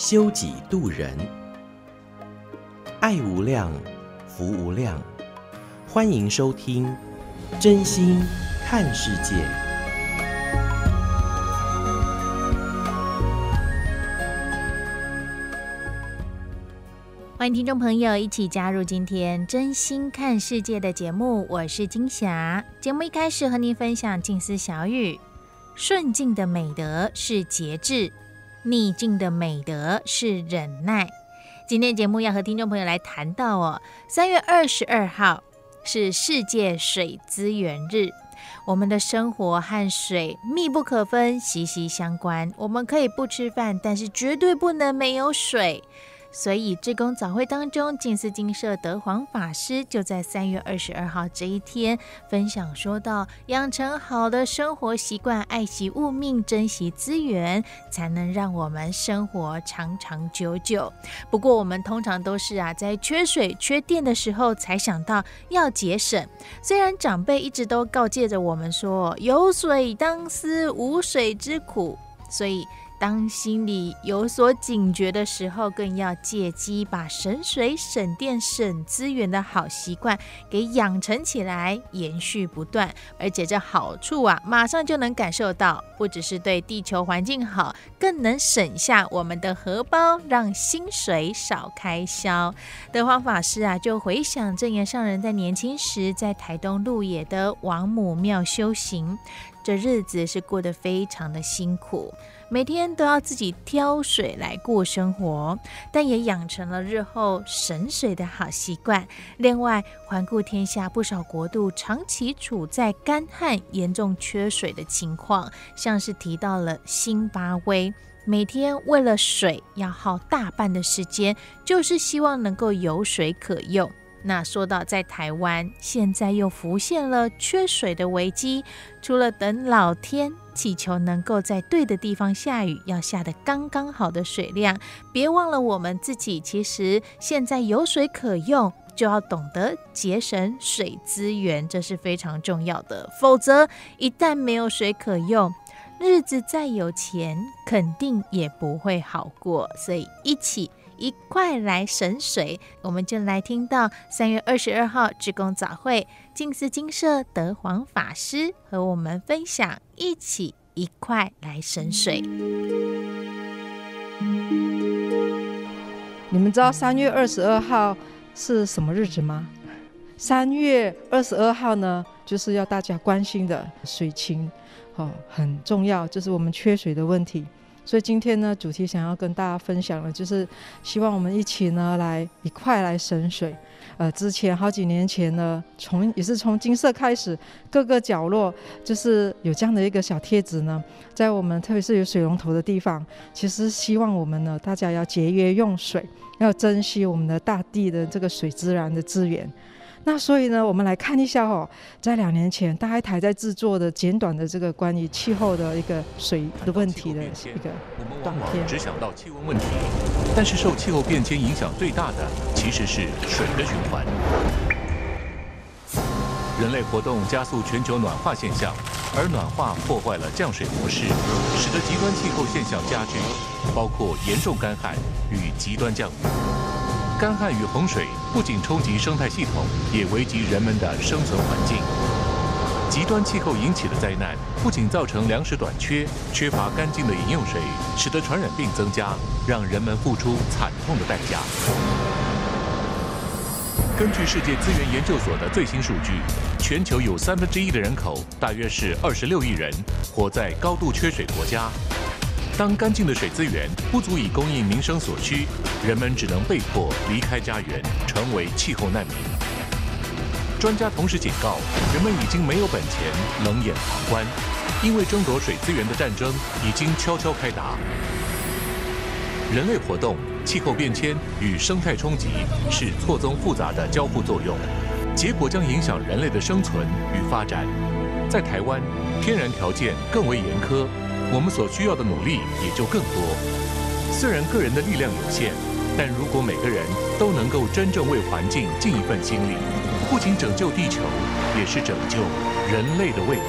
修己度人，爱无量，福无量，欢迎收听真心看世界，欢迎听众朋友一起加入今天真心看世界的节目。我是金霞。节目一开始和您分享静思小语：顺境的美德是节制，逆境的美德是忍耐。今天节目要和听众朋友来谈到哦，三月二十二号是世界水资源日。我们的生活和水密不可分，息息相关。我们可以不吃饭，但是绝对不能没有水。所以，志工早会当中，静思金舍德皇法师就在三月二十二号这一天分享说道：养成好的生活习惯，爱惜物命，珍惜资源，才能让我们生活长长久久。不过，我们通常都是啊，在缺水、缺电的时候才想到要节省。虽然长辈一直都告诫着我们说：“有水当思无水之苦”，所以。当心里有所警觉的时候，更要借机把省水、省电、省资源的好习惯给养成起来，延续不断。而且这好处啊，马上就能感受到，不只是对地球环境好，更能省下我们的荷包，让薪水少开销。德皇法师啊，就回想证严上人在年轻时在台东鹿野的王母庙修行，这日子是过得非常的辛苦。每天都要自己挑水来过生活，但也养成了日后省水的好习惯。另外，环顾天下，不少国度长期处在干旱、严重缺水的情况，像是提到了新巴威，每天为了水要耗大半的时间，就是希望能够有水可用。那说到在台湾，现在又浮现了缺水的危机，除了等老天。祈求能够在对的地方下雨，要下的刚刚好的水量。别忘了我们自己，其实现在有水可用，就要懂得节省水资源，这是非常重要的。否则，一旦没有水可用，日子再有钱，肯定也不会好过。所以，一起一块来省水，我们就来听到三月二十二号志工早会。静思金舍德皇法师和我们分享，一起一块来省水。你们知道三月二十二号是什么日子吗？三月二十二号呢，就是要大家关心的水情，哦，很重要，就是我们缺水的问题。所以今天呢，主题想要跟大家分享的，就是希望我们一起呢，来一块来省水。呃，之前好几年前呢，从也是从金色开始，各个角落就是有这样的一个小贴纸呢，在我们特别是有水龙头的地方，其实希望我们呢，大家要节约用水，要珍惜我们的大地的这个水自然的资源。那所以呢，我们来看一下哦，在两年前，大爱台在制作的简短的这个关于气候的一个水的问题的一个短片。只想到气温问题，但是受气候变迁影响最大的其实是水的循环。人类活动加速全球暖化现象，而暖化破坏了降水模式，使得极端气候现象加剧，包括严重干旱与极端降雨。干旱与洪水不仅冲击生态系统，也危及人们的生存环境。极端气候引起的灾难，不仅造成粮食短缺、缺乏干净的饮用水，使得传染病增加，让人们付出惨痛的代价。根据世界资源研究所的最新数据，全球有三分之一的人口，大约是二十六亿人，活在高度缺水国家。当干净的水资源不足以供应民生所需，人们只能被迫离开家园，成为气候难民。专家同时警告，人们已经没有本钱冷眼旁观，因为争夺水资源的战争已经悄悄开打。人类活动、气候变迁与生态冲击是错综复杂的交互作用，结果将影响人类的生存与发展。在台湾，天然条件更为严苛，我们所需要的努力也就更多。虽然个人的力量有限，但如果每个人都能够真正为环境尽一份心力，不仅拯救地球，也是拯救人类的未来。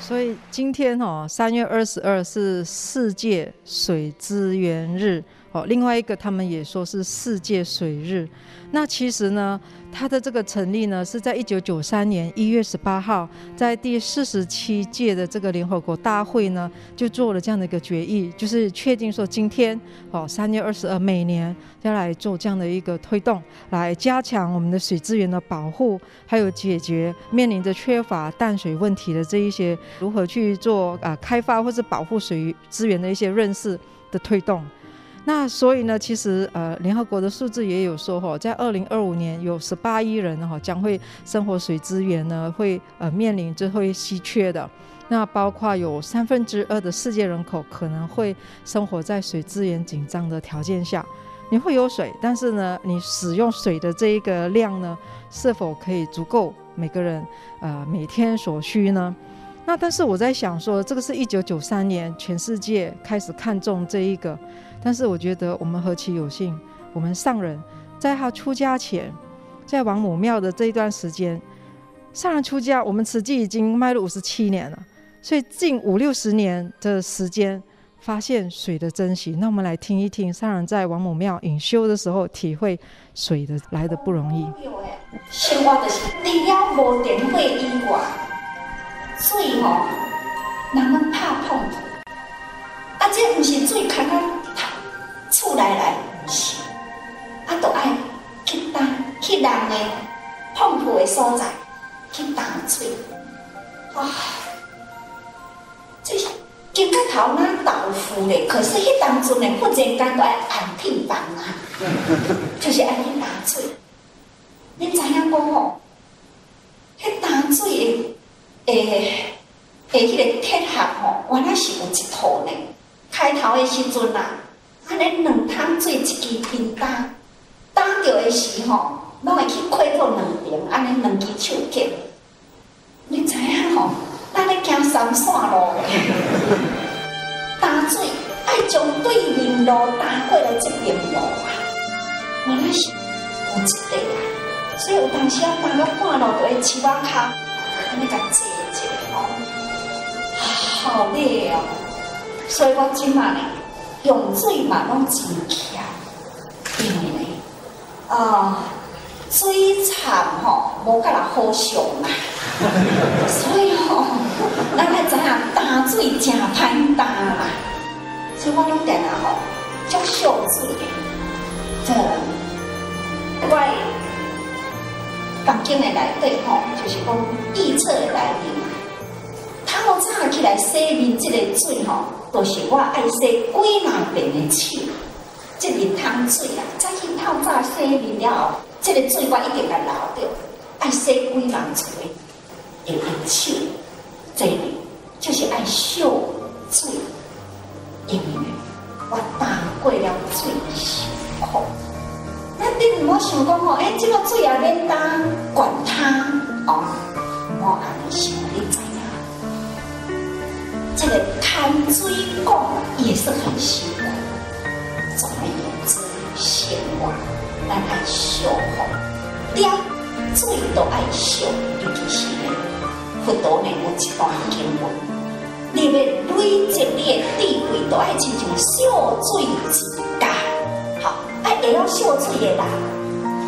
所以今天哦，三月二十二是世界水资源日哦。另外一个，他们也说是世界水日。那其实呢，它的这个成立呢，是在一九九三年一月十八号，在第四十七届的这个联合国大会呢，就做了这样的一个决议，就是确定说今天哦，三月二十二每年要来做这样的一个推动，来加强我们的水资源的保护，还有解决面临着缺乏淡水问题的这一些如何去做啊、开发或是保护水资源的一些认识的推动。那所以呢，其实呃，联合国的数字也有说哈，在二零二五年有十八亿人哈将会生活水资源呢会呃面临着会稀缺的。那包括有三分之二的世界人口可能会生活在水资源紧张的条件下。你会有水，但是呢，你使用水的这一个量呢，是否可以足够每个人呃每天所需呢？那但是我在想说，这个是一九九三年全世界开始看重这一个。但是我觉得我们何其有幸，我们上人在他出家前，在王母庙的这一段时间，上人出家，我们慈济已经迈入五十七年了，所以近五六十年的时间，发现水的珍惜。那我们来听一听上人在王母庙隐修的时候，体会水的来的不容易。生活就是除了无电火以外，水哦，人们怕碰，啊，这不是最看啊。厝内来是，啊，都爱去打去人诶碰触的所在去打水，哇！这是今个头拿豆腐嘞，可是迄当阵呢，忽然间都爱按天板啊，就是爱去打水。你知影讲吼？迄打水的诶诶，迄个铁盒吼，原来是有一套呢。开头的时阵啊。安尼两桶水一支冰打，打着的时候，拢会去开到两边，安尼两支手夹。你知影吼？咱咧行三线路，打水爱从对面路打过来这边路啊！原来是有一个啊，所以有当时啊，打到半路就会起瓦卡，安尼甲坐坐哦，好累哦。所以我今嘛呢。用水嘛拢真强，因为呢，啊，水惨吼，无甲人好上嘛，所以吼，咱来知影打水真歹打嘛，所以我拢定啊吼，足少水的，这我房间的内底吼，就是讲预测的内面嘛，透早起来洗面这个水吼。都是我爱洗几万遍的手，这个汤水啊，早起透早洗面了后，这个水我一定要留着，爱洗几万次的手，这里就是爱惜水，因为我打过了最辛苦。那你唔好想讲吼，哎，这个水也免打，管它哦，我安尼想你。这个看水工也是很辛苦。总而言之，生活咱爱惜吼，连水都爱惜，尤其是呢，佛陀呢有一段经文，你要累积你的智慧，都爱亲像惜水之家。好，爱会晓惜水的人，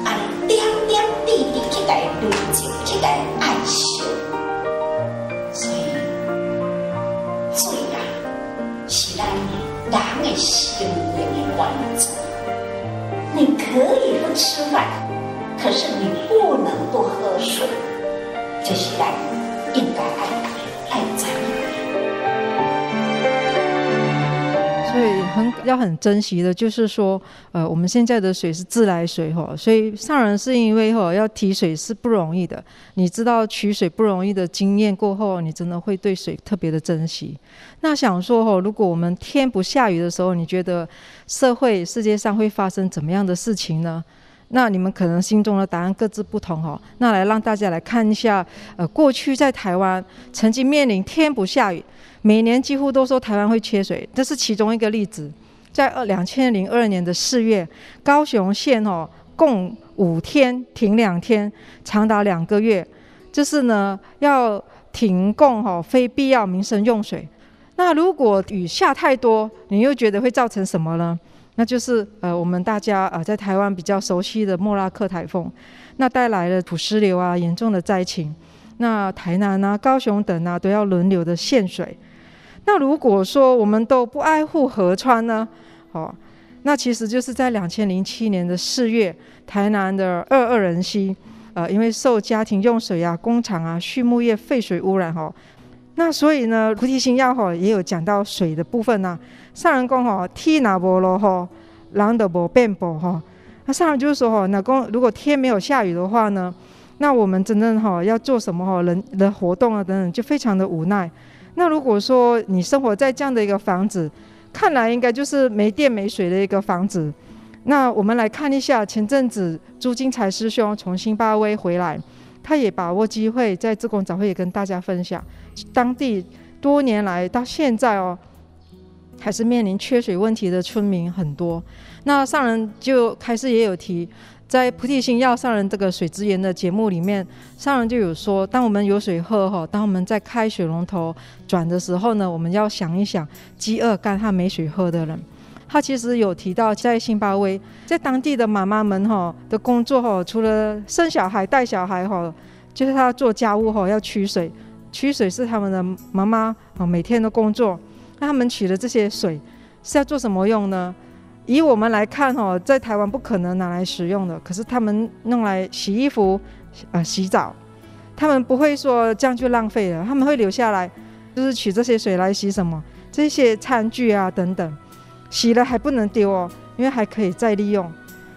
爱点点滴滴去来累积，去来爱惜。生命的关键，你可以不吃饭，可是你不能不喝水，这是咱应该爱爱咱。很要很珍惜的，就是说，呃，我们现在的水是自来水哈，所以上人是因为哈要提水是不容易的。你知道取水不容易的经验过后，你真的会对水特别的珍惜。那想说哈，如果我们天不下雨的时候，你觉得社会世界上会发生怎么样的事情呢？那你们可能心中的答案各自不同哈。那来让大家来看一下，呃，过去在台湾曾经面临天不下雨。每年几乎都说台湾会缺水，这是其中一个例子。在二两千零二年的四月，高雄县哦，共五天停两天，长达两个月，就是呢要停供哈非必要民生用水。那如果雨下太多，你又觉得会造成什么呢？那就是呃我们大家呃在台湾比较熟悉的莫拉克台风，那带来了土石流啊严重的灾情，那台南啊、高雄等啊都要轮流的限水。那如果说我们都不爱护河川呢？哦，那其实就是在两千零七年的四月，台南的二二人溪，呃，因为受家庭用水啊、工厂啊、畜牧业废水污染、哦，那所以呢，菩提心要哈也有讲到水的部分呐、啊。上人公哈，天哪波罗哈，人都无变波哈。那上人就是说哈，那公如果天没有下雨的话呢，那我们真正哈要做什么哈人的活动啊等等，就非常的无奈。那如果说你生活在这样的一个房子，看来应该就是没电没水的一个房子。那我们来看一下，前阵子朱金财师兄从新巴威回来，他也把握机会在志工早会也跟大家分享，当地多年来到现在哦，还是面临缺水问题的村民很多。那上人就开始也有提。在菩提心要上人这个水资源的节目里面，上人就有说，当我们有水喝哈，当我们在开水龙头转的时候呢，我们要想一想饥饿干旱没水喝的人。他其实有提到，在辛巴威，在当地的妈妈们哈的工作哈，除了生小孩带小孩哈，就是他做家务哈，要取水，取水是他们的妈妈啊每天的工作。那他们取的这些水是要做什么用呢？以我们来看，哦，在台湾不可能拿来使用的，可是他们弄来洗衣服、呃洗澡，他们不会说这样就浪费了，他们会留下来，就是取这些水来洗什么这些餐具啊等等，洗了还不能丢哦，因为还可以再利用。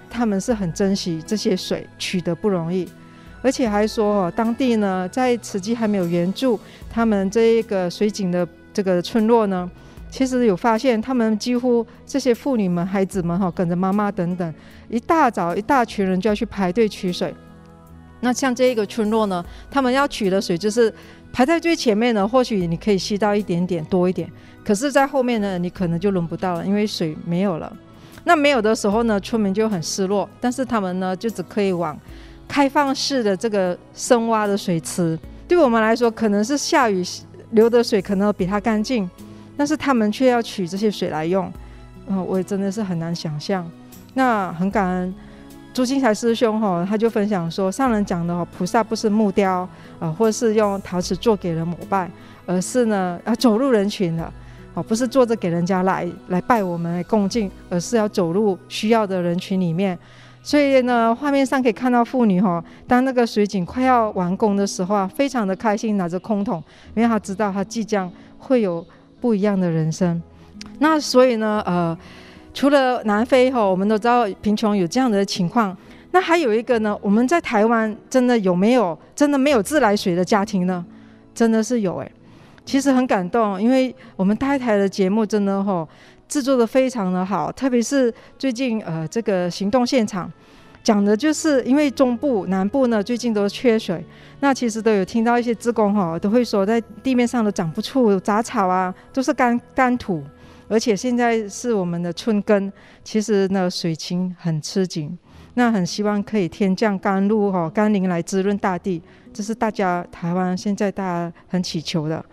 他们是很珍惜这些水，取得不容易，而且还说哦，当地呢在慈济还没有援助他们这一个水井的这个村落呢。其实有发现，他们几乎这些妇女们、孩子们哈，跟着妈妈等等，一大早一大群人就要去排队取水。那像这一个村落呢，他们要取的水就是排在最前面的，或许你可以吸到一点点多一点，可是，在后面呢，你可能就轮不到了，因为水没有了。那没有的时候呢，村民就很失落，但是他们呢，就只可以往开放式的这个深挖的水池。对我们来说，可能是下雨流的水，可能比它干净。但是他们却要取这些水来用，嗯、呃，我也真的是很难想象。那很感恩朱金财师兄哈，他就分享说，上人讲的哦菩萨不是木雕啊、呃，或是用陶瓷做给人膜拜，而是呢要走入人群的，哦，不是坐着给人家来来拜我们来恭敬，而是要走入需要的人群里面。所以呢，画面上可以看到妇女哈，当那个水井快要完工的时候啊，非常的开心，拿着空桶，因为他知道他即将会有。不一样的人生，那所以呢，呃，除了南非哈，我们都知道贫穷有这样的情况。那还有一个呢，我们在台湾真的有没有真的没有自来水的家庭呢？真的是有哎，其实很感动，因为我们太太的节目真的哈制作的非常的好，特别是最近呃这个行动现场。讲的就是因为中部、南部呢最近都缺水，那其实都有听到一些职工哈都会说，在地面上都长不出杂草啊，都是干干土，而且现在是我们的春耕，其实呢水情很吃紧，那很希望可以天降甘露哈甘霖来滋润大地，这是大家台湾现在大家很祈求的。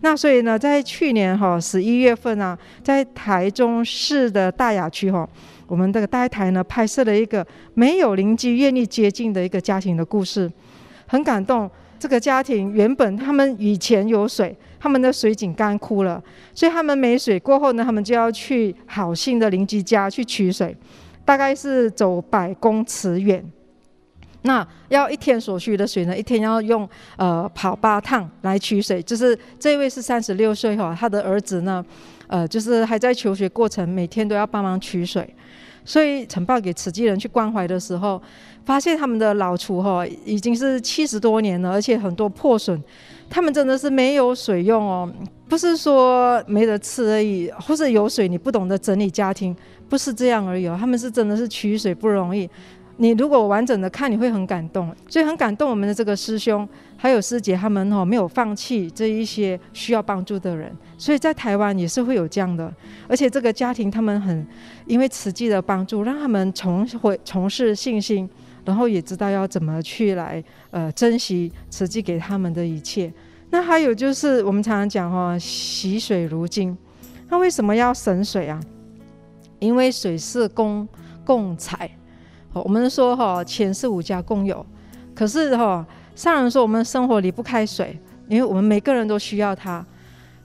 那所以呢，在去年哈十一月份啊，在台中市的大雅区哈。我们这个大爱台呢，拍摄了一个没有邻居愿意接近的一个家庭的故事，很感动。这个家庭原本他们以前有水，他们的水井干枯了，所以他们没水过后呢，他们就要去好心的邻居家去取水，大概是走百公尺远。那要一天所需的水呢，一天要用呃跑八趟来取水。就是这位是三十六岁哈，他的儿子呢，呃，就是还在求学过程，每天都要帮忙取水。所以呈报给慈济人去关怀的时候，发现他们的老厨哈已经是七十多年了，而且很多破损，他们真的是没有水用哦，不是说没得吃而已，或者有水你不懂得整理家庭，不是这样而已哦，他们是真的是取水不容易。你如果完整的看，你会很感动，所以很感动我们的这个师兄还有师姐，他们哦没有放弃这一些需要帮助的人，所以在台湾也是会有这样的，而且这个家庭他们很因为慈济的帮助，让他们重回重拾信心，然后也知道要怎么去来呃珍惜慈济给他们的一切。那还有就是我们常常讲哈，惜水如金，那为什么要省水啊？因为水是公共财。我们说哈，钱是五家共有，可是哈，上人说我们生活离不开水，因为我们每个人都需要它，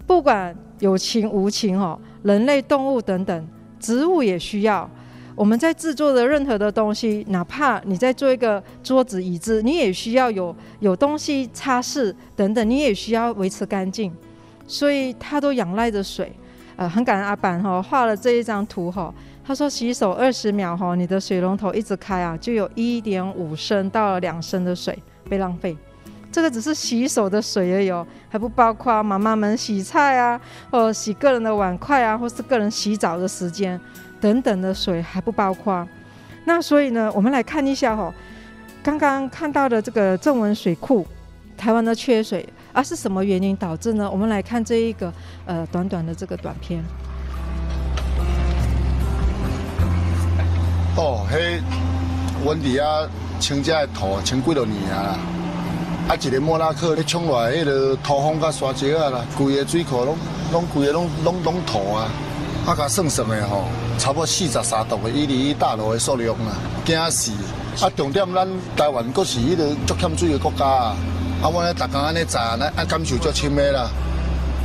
不管有情无情哈，人类、动物等等，植物也需要。我们在制作的任何的东西，哪怕你在做一个桌子、椅子，你也需要有有东西擦拭等等，你也需要维持干净，所以它都仰赖着水。呃，很感恩阿板哈画了这一张图哈。他说：“洗手二十秒哈，你的水龙头一直开啊，就有一点五升到两升的水被浪费。这个只是洗手的水而已哦，还不包括妈妈们洗菜啊，或洗个人的碗筷啊，或是个人洗澡的时间等等的水还不包括。那所以呢，我们来看一下哈，刚刚看到的这个正文水库，台湾的缺水，啊是什么原因导致呢？我们来看这一个呃短短的这个短片。”哦，迄阮伫遐清遮个土清几落年啊啦，啊一个莫拉克咧冲来，迄个土壤甲沙石啊啦，规个水库拢拢规个拢拢拢土啊，啊甲算算的吼，差不多四十三度的伊犁伊大陆的数量啊，惊死！啊重点咱台湾阁是迄个足欠水的国家啊，啊阮咧逐工安尼炸，啊感受足深的啦，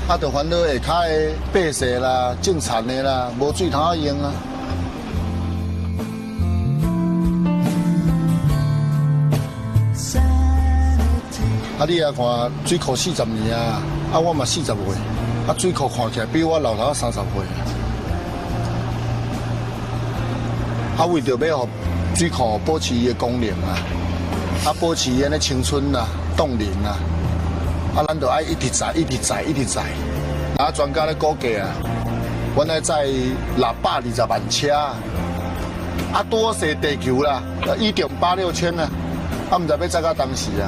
啊着烦恼下骹的白色啦、种田的啦，无水通用啊。啊！你啊看水库四十年啊，啊我嘛四十岁，啊水库看起来比我老头三十岁。啊，为着要让水库保持伊的功能啊，啊保持伊的青春啊、冻龄啊，啊咱着爱一直在、一直在、一直在。啊专家咧估计啊，原来在六百二十万车，啊多些地球啦，一点八六千啊，啊毋知要载到当时啊。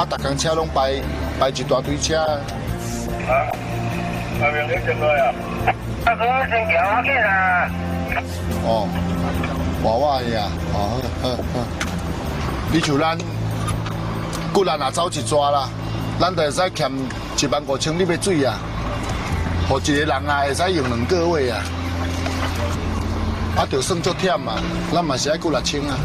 啊！逐工车拢排排一大堆车。啊！下面你进来啊！啊！哥，先行啊！见啊！哦，娃娃呀！哦，好好好。你像咱，骨力若走一抓啦，咱就会使欠一万五千里的水啊，互一个人啊会使用两个月啊。啊，就算足忝啊，咱嘛是爱骨力清啊。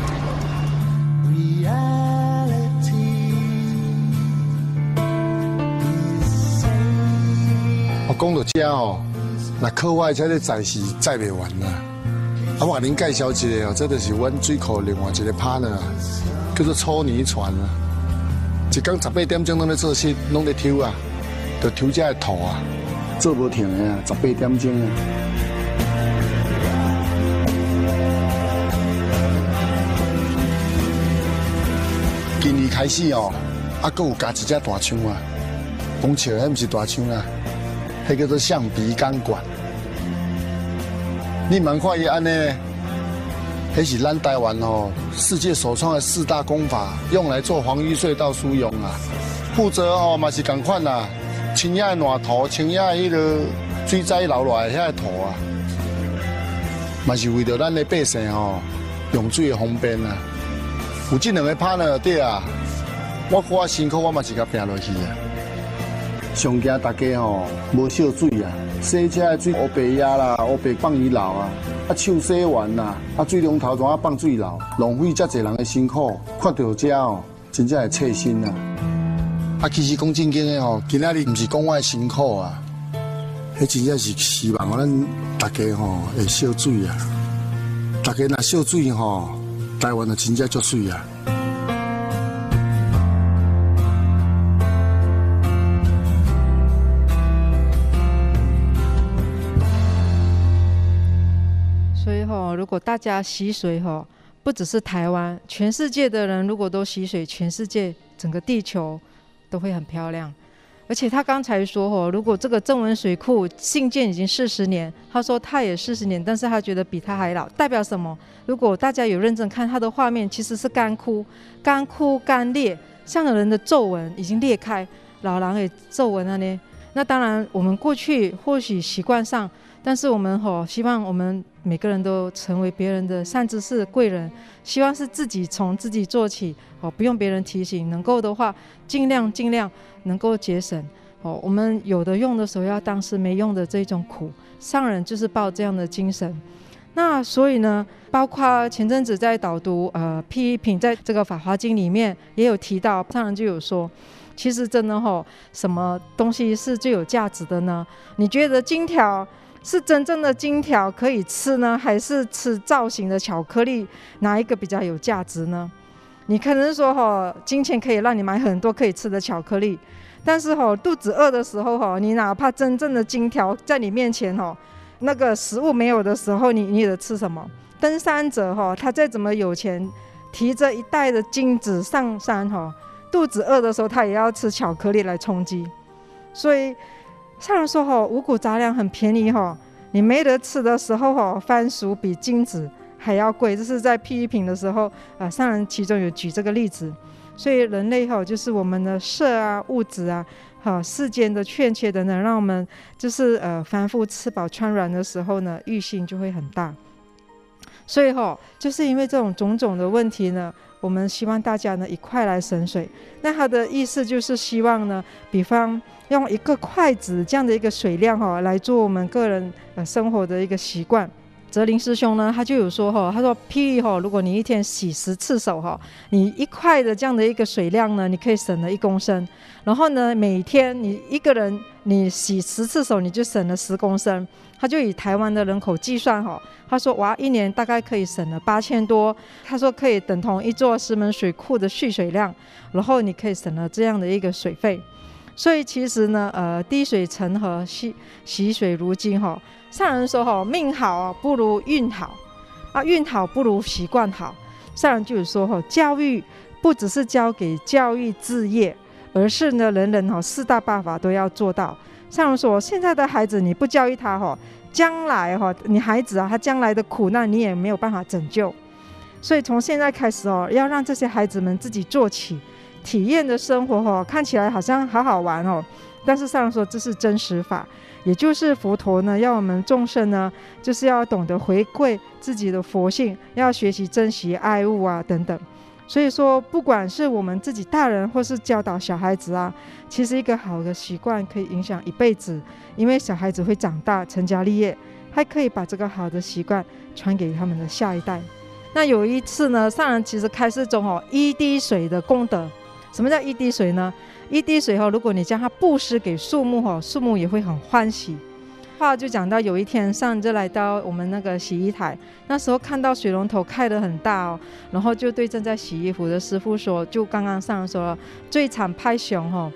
讲到这哦，那课外这个载是载不完啦。啊，我给您介绍一个哦，这就是阮水库另外一个 partner，叫做搓泥船啊。一天十八点钟拢在做事，拢在抽啊，就抽这个土啊，做不停的啊，十八点钟啊。今年开始哦，啊，阁有加一只大枪啊，讲笑，还不是大枪啊。迄叫做橡皮钢管，你蛮看伊安尼，迄是咱台湾哦，世界首创的四大工法，用来做防御隧道输用啊。负责哦嘛是共款啦，清亚的烂土，清亚迄个水灾流落来遐个土啊，嘛是为着咱的百姓哦用水的方便啊。有这两个拍呢对啊，我我辛苦我嘛是甲拼落去啊。上惊大家吼无烧水啊，洗车的水乌白压啦，乌白放伊流啊，啊手洗完啦，啊水龙头怎啊放水流，浪费遮侪人的辛苦，看到遮哦，真正会切心啊。啊，其实讲正经的吼，今仔日毋是讲我的辛苦啊，迄真正是希望咱大家吼会烧水啊，大家若烧水吼，台湾就真正足水啊！如果大家惜水哈，不只是台湾，全世界的人如果都惜水，全世界整个地球都会很漂亮。而且他刚才说哦，如果这个正文水库兴建已经四十年，他说他也四十年，但是他觉得比他还老，代表什么？如果大家有认真看他的画面，其实是干枯、干枯、干裂，像人的皱纹已经裂开，老狼也皱纹了呢。那当然，我们过去或许习惯上，但是我们吼希望我们每个人都成为别人的善知识贵人，希望是自己从自己做起，哦，不用别人提醒，能够的话尽量尽量。能够节省哦，我们有的用的时候要当是没用的这种苦，上人就是抱这样的精神。那所以呢，包括前阵子在导读呃批评，在这个《法华经》里面也有提到，上人就有说，其实真的吼，什么东西是最有价值的呢？你觉得金条是真正的金条可以吃呢，还是吃造型的巧克力？哪一个比较有价值呢？你可能说哈，金钱可以让你买很多可以吃的巧克力。但是吼，肚子饿的时候哈，你哪怕真正的金条在你面前哈，那个食物没有的时候，你你得吃什么？登山者哈，他再怎么有钱，提着一袋的金子上山哈，肚子饿的时候，他也要吃巧克力来充饥。所以上人说吼，五谷杂粮很便宜吼，你没得吃的时候吼，番薯比金子还要贵。这是在批评的时候啊，上人其中有举这个例子。所以人类哈，就是我们的色啊、物质啊、哈世间的欠缺的呢，让我们就是呃凡夫吃饱穿软的时候呢，欲心就会很大。所以哈，就是因为这种种种的问题呢，我们希望大家呢一块来省水。那他的意思就是希望呢，比方用一个筷子这样的一个水量哈，来做我们个人呃生活的一个习惯。泽林师兄呢，他就有说哈，他说譬如哈，如果你一天洗十次手哈，你一块的这样的一个水量呢，你可以省了一公升。然后呢，每天你一个人你洗十次手，你就省了十公升。他就以台湾的人口计算哈，他说哇，一年大概可以省了八千多。他说可以等同一座石门水库的蓄水量，然后你可以省了这样的一个水费。所以其实呢，呃，滴水成河，惜惜水如金哈。上人说：“哈，命好不如运好，啊，运好不如习惯好。”上人就是说：“哈，教育不只是教给教育置业，而是呢，人人哈四大办法都要做到。”上人说：“现在的孩子你不教育他哈，将来哈，你孩子啊，他将来的苦难你也没有办法拯救。所以从现在开始哦，要让这些孩子们自己做起，体验的生活哈，看起来好像好好玩哦，但是上人说这是真实法。”也就是佛陀呢，要我们众生呢，就是要懂得回归自己的佛性，要学习珍惜爱物啊等等。所以说，不管是我们自己大人，或是教导小孩子啊，其实一个好的习惯可以影响一辈子，因为小孩子会长大成家立业，还可以把这个好的习惯传给他们的下一代。那有一次呢，上人其实开示中哦，一滴水的功德，什么叫一滴水呢？一滴水哈，如果你将它布施给树木哈，树木也会很欢喜。话就讲到有一天上人就来到我们那个洗衣台，那时候看到水龙头开得很大哦，然后就对正在洗衣服的师傅说，就刚刚上说最惨拍熊哈，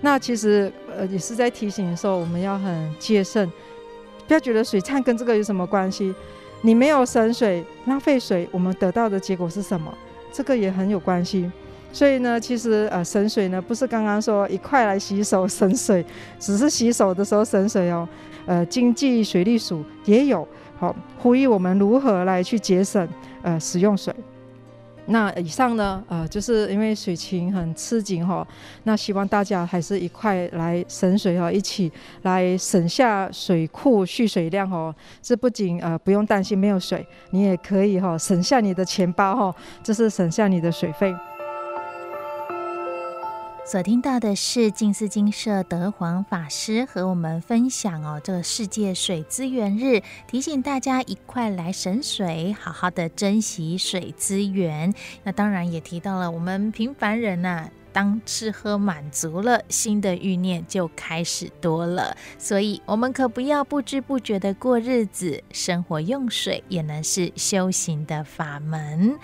那其实呃也是在提醒说我们要很戒慎，不要觉得水忏跟这个有什么关系，你没有省水浪费水，我们得到的结果是什么？这个也很有关系。所以呢，其实呃省水呢，不是刚刚说一块来洗手省水，只是洗手的时候省水哦。呃，经济水利署也有好呼吁我们如何来去节省呃使用水。那以上呢，呃，就是因为水情很吃紧哈，那希望大家还是一块来省水哈，一起来省下水库蓄水量哦。这不仅呃不用担心没有水，你也可以哈省下你的钱包哈，这是省下你的水费。所听到的是静思精舍德皇法师和我们分享哦，这个世界水资源日，提醒大家一块来省水，好好的珍惜水资源。那当然也提到了我们平凡人呐、啊，当吃喝满足了，新的欲念就开始多了，所以我们可不要不知不觉的过日子，生活用水也能是修行的法门。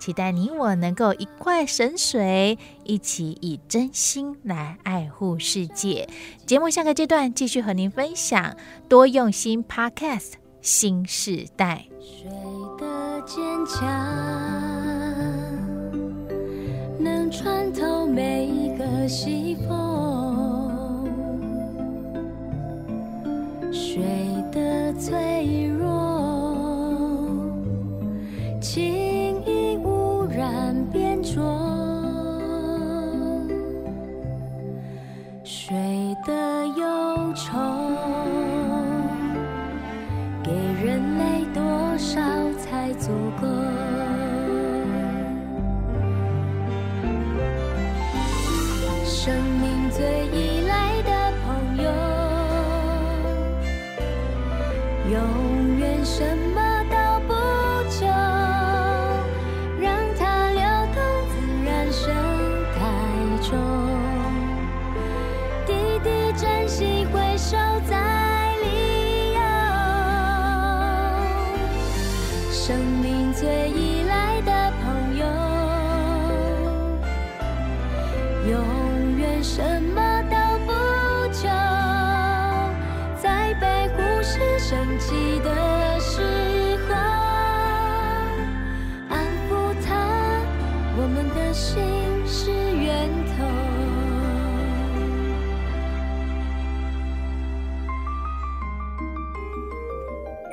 期待你我能够一块神水，一起以真心来爱护世界。节目下个阶段继续和您分享多用心 Podcast 新世代。水的坚强，能穿透每一个细缝；水的脆弱，后给人类多少才足够？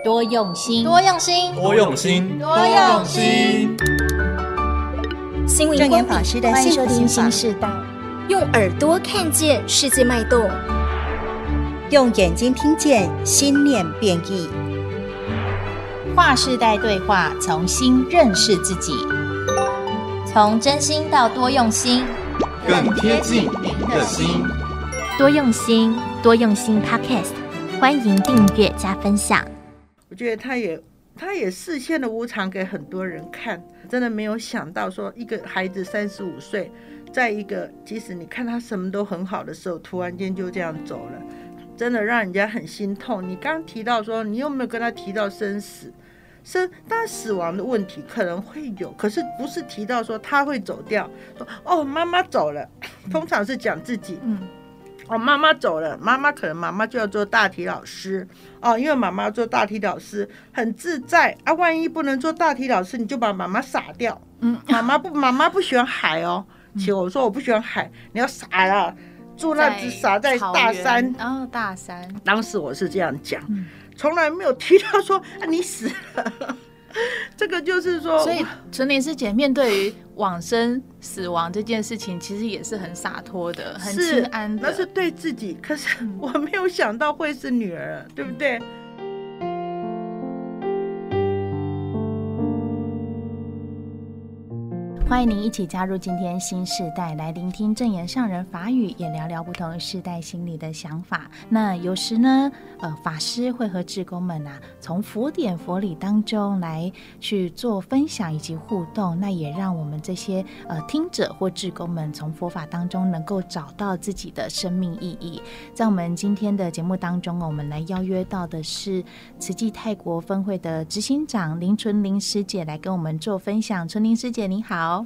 多用心，多用心，多用心，多用心。星云光法师的心法，新时代，用耳朵看见世界脉动，用眼睛听见心念变异。跨世代对话，重新认识自己，从真心到多用心，更贴近您的心。多用心，多用心。Podcast，欢迎订阅加分享。觉得他也，他也示现了无常给很多人看，真的没有想到说一个孩子三十五岁，在一个即使你看他什么都很好的时候，突然间就这样走了，真的让人家很心痛。你刚提到说，你有没有跟他提到生死？生，当然死亡的问题可能会有，可是不是提到说他会走掉，说哦妈妈走了，通常是讲自己，嗯。哦，妈妈走了，妈妈可能妈妈就要做大体老师哦，因为妈妈做大体老师很自在啊。万一不能做大体老师，你就把妈妈撒掉。嗯，妈妈不，妈妈不喜欢海哦。其实我说我不喜欢海，你要撒了，住那只撒在大山。哦，大山。当时我是这样讲，从来没有提到说啊你死了。这个就是说，所以纯莲师姐面对于往生死亡这件事情，其实也是很洒脱的，很心安的。那是对自己，可是我没有想到会是女儿，对不对？欢迎您一起加入今天新世代，来聆听正言上人法语，也聊聊不同世代心里的想法。那有时呢，呃，法师会和志工们啊，从佛典佛理当中来去做分享以及互动。那也让我们这些呃听者或志工们从佛法当中能够找到自己的生命意义。在我们今天的节目当中，我们来邀约到的是慈济泰国分会的执行长林纯玲师姐来跟我们做分享。纯玲师姐，你好。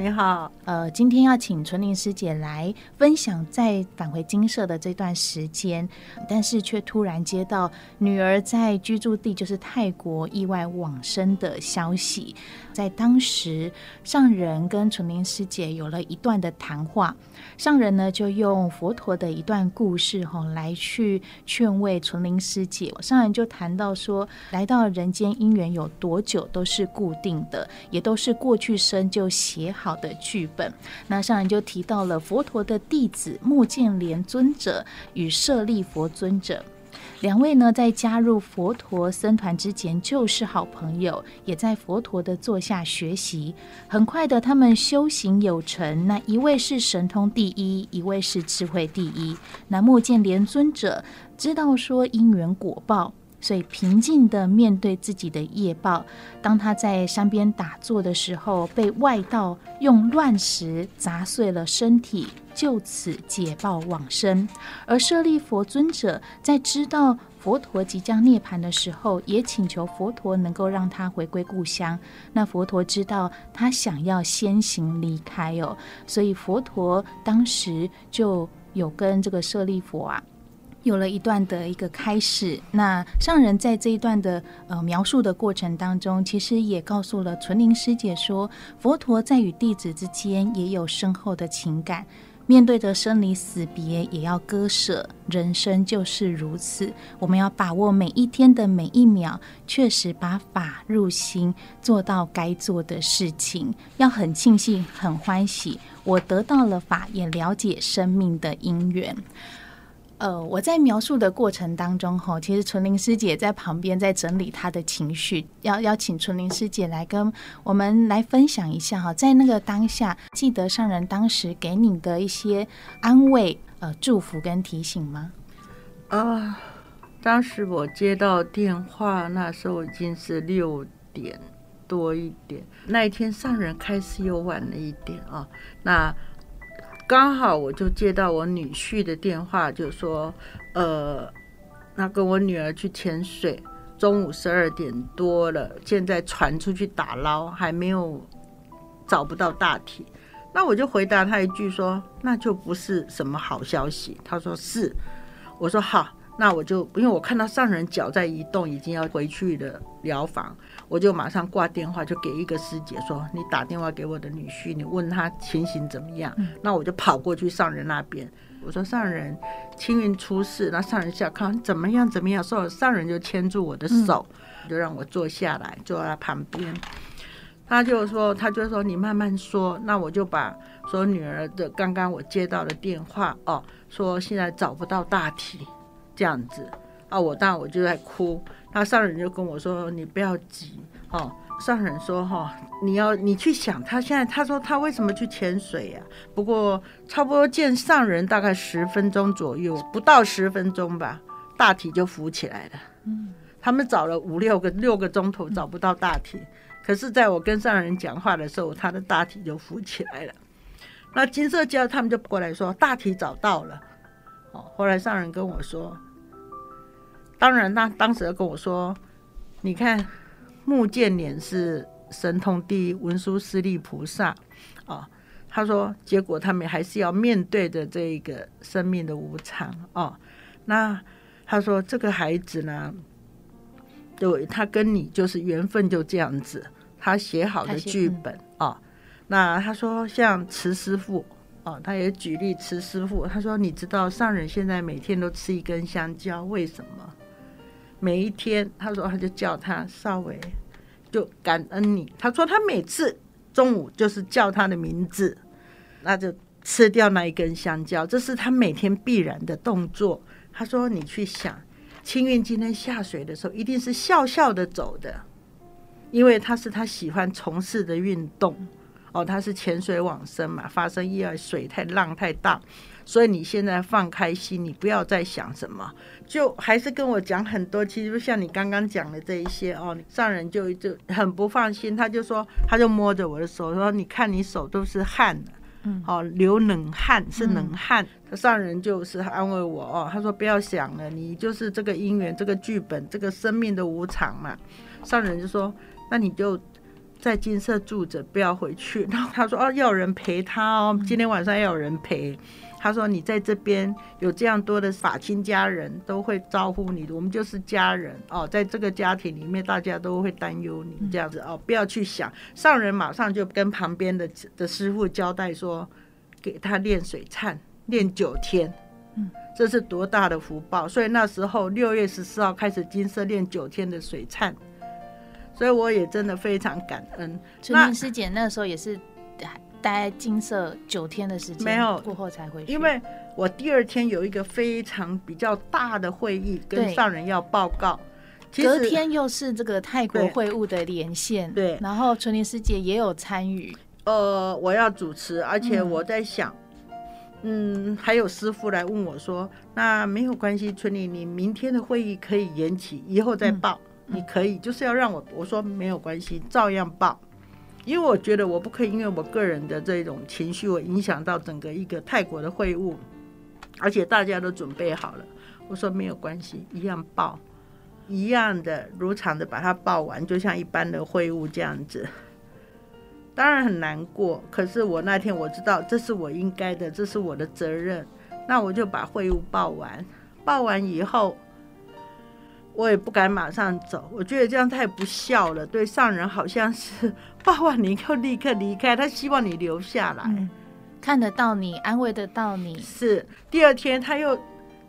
你好，呃，今天要请纯玲师姐来分享在返回金舍的这段时间，但是却突然接到女儿在居住地就是泰国意外往生的消息。在当时，上人跟纯玲师姐有了一段的谈话，上人呢就用佛陀的一段故事哈来去劝慰纯玲师姐。上人就谈到说，来到人间姻缘有多久都是固定的，也都是过去生就写好的剧本。那上人就提到了佛陀的弟子目犍连尊者与舍利佛尊者。两位呢，在加入佛陀僧团之前就是好朋友，也在佛陀的座下学习。很快的，他们修行有成。那一位是神通第一，一位是智慧第一。那目见连尊者知道说因缘果报。所以平静地面对自己的业报。当他在山边打坐的时候，被外道用乱石砸碎了身体，就此解报往生。而舍利佛尊者在知道佛陀即将涅槃的时候，也请求佛陀能够让他回归故乡。那佛陀知道他想要先行离开哦，所以佛陀当时就有跟这个舍利佛啊。有了一段的一个开始，那上人在这一段的呃描述的过程当中，其实也告诉了纯灵师姐说，佛陀在与弟子之间也有深厚的情感，面对着生离死别也要割舍，人生就是如此，我们要把握每一天的每一秒，确实把法入心，做到该做的事情，要很庆幸、很欢喜，我得到了法，也了解生命的因缘。呃，我在描述的过程当中，哈，其实纯伶师姐在旁边在整理她的情绪，要邀请纯伶师姐来跟我们来分享一下哈，在那个当下，记得上人当时给你的一些安慰、呃祝福跟提醒吗？啊，当时我接到电话，那时候已经是六点多一点，那一天上人开始又晚了一点啊，那。刚好我就接到我女婿的电话，就说，呃，那跟我女儿去潜水，中午十二点多了，现在船出去打捞，还没有找不到大体。那我就回答他一句说，那就不是什么好消息。他说是，我说好。那我就因为我看到上人脚在移动，已经要回去的疗房，我就马上挂电话，就给一个师姐说：“你打电话给我的女婿，你问他情形怎么样。嗯”那我就跑过去上人那边，我说：“上人，青云出事。”那上人下看怎么样怎么样，说上人就牵住我的手，嗯、就让我坐下来，坐在他旁边。他就说：“他就说你慢慢说。”那我就把说女儿的刚刚我接到的电话哦，说现在找不到大体。这样子啊，我当然我就在哭。那上人就跟我说：“你不要急，哦。”上人说：“哈，你要你去想，他现在他说他为什么去潜水呀？不过差不多见上人大概十分钟左右，不到十分钟吧，大体就浮起来了。嗯，他们找了五六个六个钟头找不到大体，可是在我跟上人讲话的时候，他的大体就浮起来了。那金色教他们就过来说大体找到了。哦，后来上人跟我说。”当然，他当时跟我说：“你看，木见脸是神通第一文殊师利菩萨啊。哦”他说：“结果他们还是要面对着这个生命的无常哦。”那他说：“这个孩子呢，对，他跟你就是缘分就这样子。他写好的剧本啊、哦。那他说像慈师傅哦，他也举例慈师傅。他说：你知道上人现在每天都吃一根香蕉，为什么？”每一天，他说他就叫他稍微就感恩你。他说他每次中午就是叫他的名字，那就吃掉那一根香蕉，这是他每天必然的动作。他说你去想，青运今天下水的时候一定是笑笑的走的，因为他是他喜欢从事的运动。哦，他是潜水往生嘛，发生意外，水太浪太大。所以你现在放开心，你不要再想什么，就还是跟我讲很多。其实像你刚刚讲的这一些哦，上人就就很不放心，他就说，他就摸着我的手说：“你看你手都是汗的，嗯，哦，流冷汗是冷汗。嗯”上人就是安慰我哦，他说不要想了，你就是这个姻缘，这个剧本，这个生命的无常嘛。上人就说：“那你就在金色住着，不要回去。”然后他说：“哦，要有人陪他哦，今天晚上要有人陪。”他说：“你在这边有这样多的法亲家人，都会招呼你。我们就是家人哦，在这个家庭里面，大家都会担忧你这样子哦，不要去想。”上人马上就跟旁边的的师傅交代说：“给他练水忏，练九天。”嗯，这是多大的福报！所以那时候六月十四号开始金色练九天的水忏，所以我也真的非常感恩。纯伶师姐那时候也是。待金色九天的时间，没有过后才回去。因为我第二天有一个非常比较大的会议，跟上人要报告。隔天又是这个泰国会务的连线，对。然后纯林师姐也有参与。呃，我要主持，而且我在想，嗯，还有师傅来问我说：“那没有关系，春丽，你明天的会议可以延期，以后再报，嗯、你可以，就是要让我。”我说没有关系，照样报，因为我觉得我不可以因为我个人的这种情绪，我影响到整个一个泰国的会务，而且大家都准备好了。我说没有关系，一样报，一样的如常的把它报完，就像一般的会务这样子。当然很难过，可是我那天我知道这是我应该的，这是我的责任，那我就把会务报完。报完以后，我也不敢马上走，我觉得这样太不孝了。对上人好像是 爸爸你就立刻离开，他希望你留下来，嗯，看得到你，安慰得到你。是第二天他又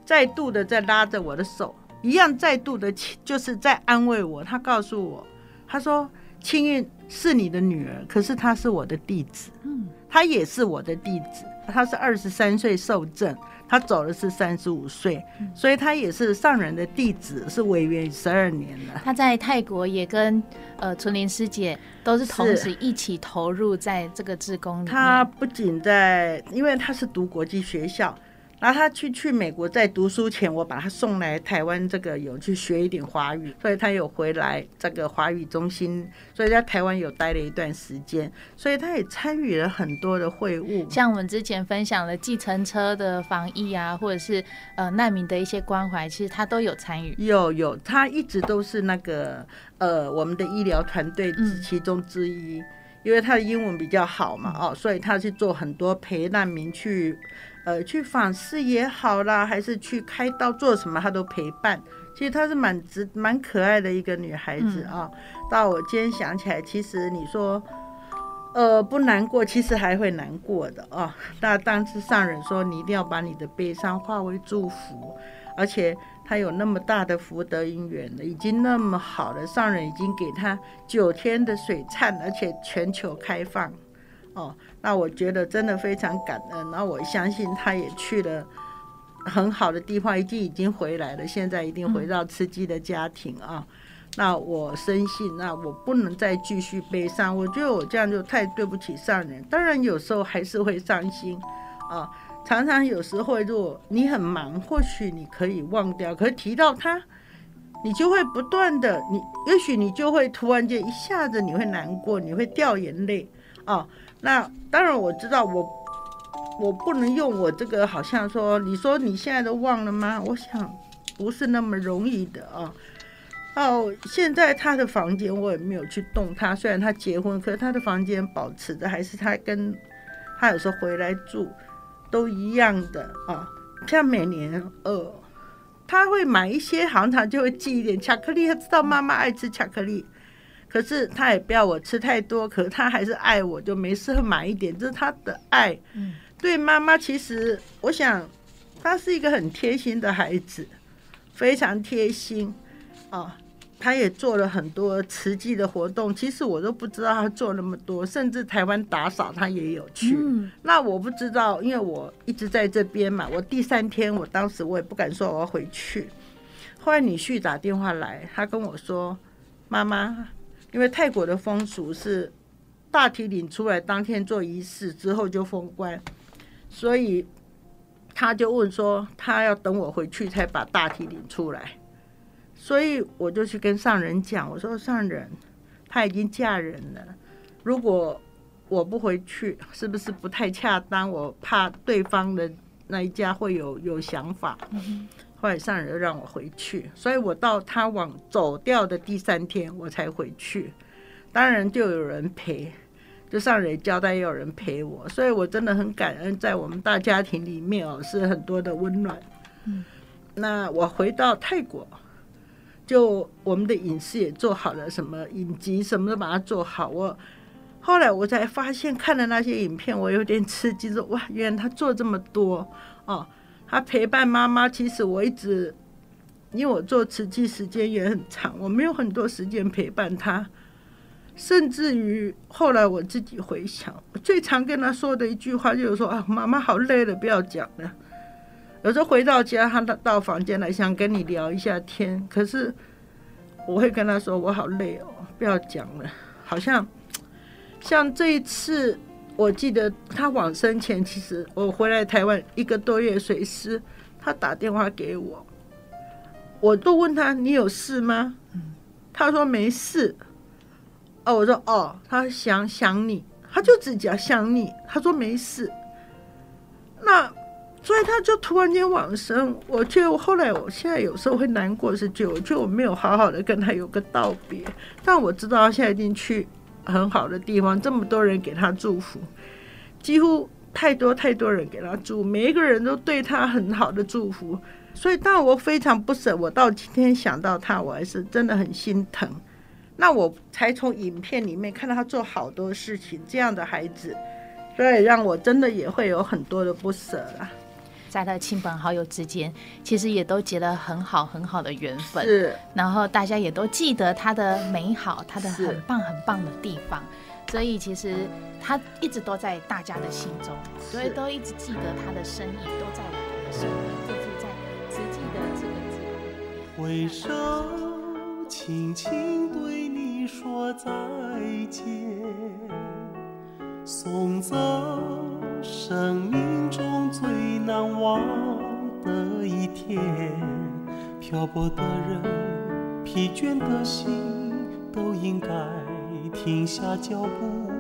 再度的在拉着我的手，一样再度的就是在安慰我。他告诉我，他说。青韵是你的女儿，可是她是我的弟子，嗯，她也是我的弟子。她是二十三岁受证，他走的是三十五岁，所以他也是上人的弟子，是违缘十二年了。他在泰国也跟呃纯林师姐都是同时一起投入在这个志工里面。他不仅在，因为他是读国际学校。然后他去去美国，在读书前，我把他送来台湾，这个有去学一点华语，所以他有回来这个华语中心，所以在台湾有待了一段时间，所以他也参与了很多的会务，像我们之前分享的计程车的防疫啊，或者是呃难民的一些关怀，其实他都有参与。有有，他一直都是那个呃我们的医疗团队之其中之一，嗯，因为他的英文比较好嘛，哦，所以他去做很多陪难民去。呃，去访视也好啦，还是去开刀做什么，她都陪伴。其实她是蛮值、蛮可爱的一个女孩子啊。嗯。到我今天想起来，其实你说，呃，不难过，其实还会难过的啊。那当时上人说，你一定要把你的悲伤化为祝福，而且她有那么大的福德因缘了，已经那么好了。上人已经给她九天的水忏，而且全球开放。哦，那我觉得真的非常感恩。然后我相信他也去了很好的地方，已经已经回来了。现在一定回到吃鸡的家庭啊。那我深信，那我不能再继续悲伤。我觉得我这样就太对不起上人。当然有时候还是会伤心啊。常常有时候，如果你很忙，或许你可以忘掉。可是提到他，你就会不断的，你也许你就会突然间一下子你会难过，你会掉眼泪啊。那当然我知道我，我不能用我这个，好像说，你说你现在都忘了吗？我想不是那么容易的啊。哦，现在他的房间我也没有去动他，虽然他结婚，可是他的房间保持的还是他跟他有时候回来住都一样的啊。像每年呃，他会买一些，好像他就会寄一点巧克力，他知道妈妈爱吃巧克力。可是他也不要我吃太多，可是他还是爱我，就没事买一点，这是他的爱。嗯，对妈妈，其实我想，他是一个很贴心的孩子，非常贴心啊。他也做了很多慈济的活动，其实我都不知道他做那么多，甚至台湾打扫他也有去。嗯，那我不知道，因为我一直在这边嘛。我第三天，我当时我也不敢说我要回去。后来女婿打电话来，他跟我说：“妈妈。”因为泰国的风俗是大提领出来当天做仪式之后就封关，所以他就问说他要等我回去才把大提领出来，所以我就去跟上人讲，我说上人，他已经嫁人了，如果我不回去，是不是不太恰当？我怕对方的那一家会有有想法。后来上人又让我回去，所以我到他往走掉的第三天我才回去。当然就有人陪，就上人交代也有人陪我，所以我真的很感恩，在我们大家庭里面哦，是很多的温暖。嗯，那我回到泰国，就我们的饮食也做好了，什么影集什么都把它做好。我后来我才发现，看了那些影片，我有点吃惊，说哇，原来他做这么多哦。他陪伴妈妈，其实我一直，因为我做慈济时间也很长，我没有很多时间陪伴他，甚至于后来我自己回想，我最常跟他说的一句话就是说啊，妈妈好累了，不要讲了。有时候回到家，他到房间来想跟你聊一下天，可是我会跟他说我好累哦，不要讲了。好像像这一次我记得他往生前，其实我回来台湾一个多月，随时他打电话给我，我都问他，你有事吗？他说没事。哦，我说哦，他想想你，他就只讲想你。他说没事。那所以他就突然间往生，我觉得后来我现在有时候会难过，是觉得我觉得我没有好好的跟他有个道别，但我知道他现在已经去。很好的地方，这么多人给他祝福，几乎太多太多人给他祝，每一个人都对他很好的祝福，所以当我非常不舍。我到今天想到他，我还是真的很心疼。那我才从影片里面看到他做好多事情，这样的孩子，所以让我真的也会有很多的不舍了。在他的亲朋好友之间，其实也都结了很好很好的缘分。是，然后大家也都记得他的美好，他的很棒很棒的地方。所以其实他一直都在大家的心中，所以都一直记得他的身影都在我们的生命，就是在慈济的这个字。回首，轻轻对你说再见，送走。生命中最难忘的一天，漂泊的人，疲倦的心，都应该停下脚步，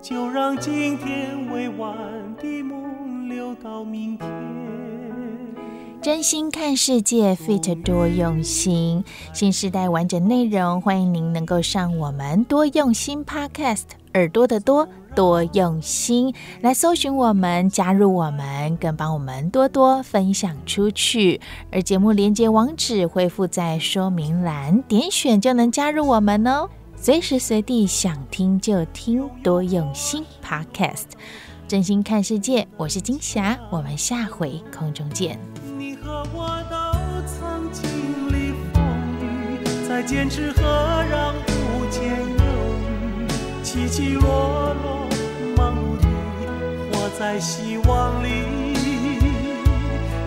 就让今天未完的梦留到明天。真心看世界，Fit 多用心，新时代完整内容，欢迎您能够上我们多用心 Podcast，耳朵的多。多用心来搜寻我们，加入我们，更帮我们多多分享出去。而节目连接网址会附在说明栏，点选就能加入我们哦。随时随地想听就听，多用心 Podcast，真心看世界。我是金霞，我们下回空中见。你和我都曾经历风雨，再坚持何让不见忧郁，起起落落。在希望里，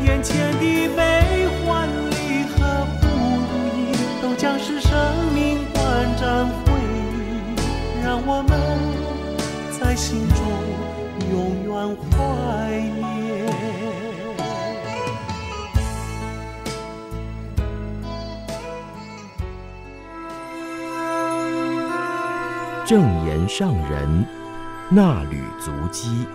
眼前的悲欢离合不如意，都将是生命短暂回忆，让我们在心中永远怀念。正言上人那履足迹。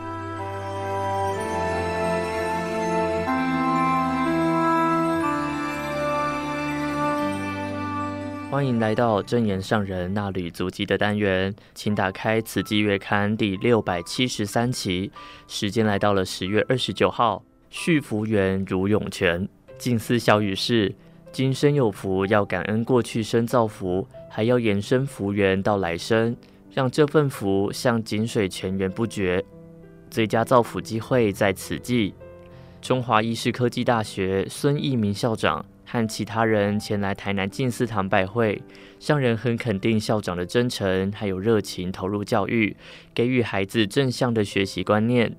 欢迎来到真言上人衲履足迹的单元，请打开《慈济月刊》第六百七十三期，时间来到了十月二十九号。续福缘如涌泉，静思小语是：今生有福，要感恩过去生造福，还要延伸福缘到来生，让这份福像井水泉源不绝。最佳造福机会在此季，中华医事科技大学孙益民校长。和其他人前来台南静思堂拜会，上人很肯定校长的真诚，还有热情投入教育，给予孩子正向的学习观念。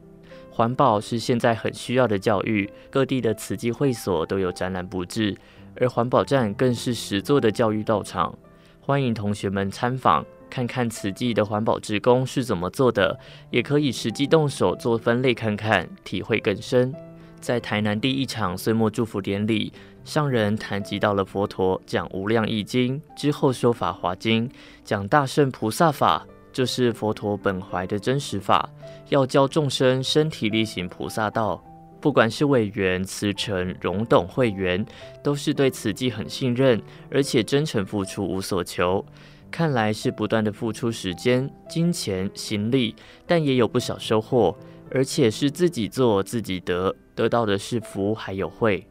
环保是现在很需要的教育，各地的慈济会所都有展览布置，而环保站更是实作的教育道场。欢迎同学们参访，看看慈济的环保职工是怎么做的，也可以实际动手做分类看看，体会更深。在台南第一场岁末祝福典礼，上人谈及到了佛陀讲《无量义经》之后说《法华经》，讲大圣菩萨法，就是佛陀本怀的真实法，要教众生身体力行菩萨道。不管是委员、慈诚、荣董会员，都是对慈济很信任，而且真诚付出无所求。看来是不断的付出时间、金钱、心力，但也有不少收获，而且是自己做自己得。得到的是福，还有慧。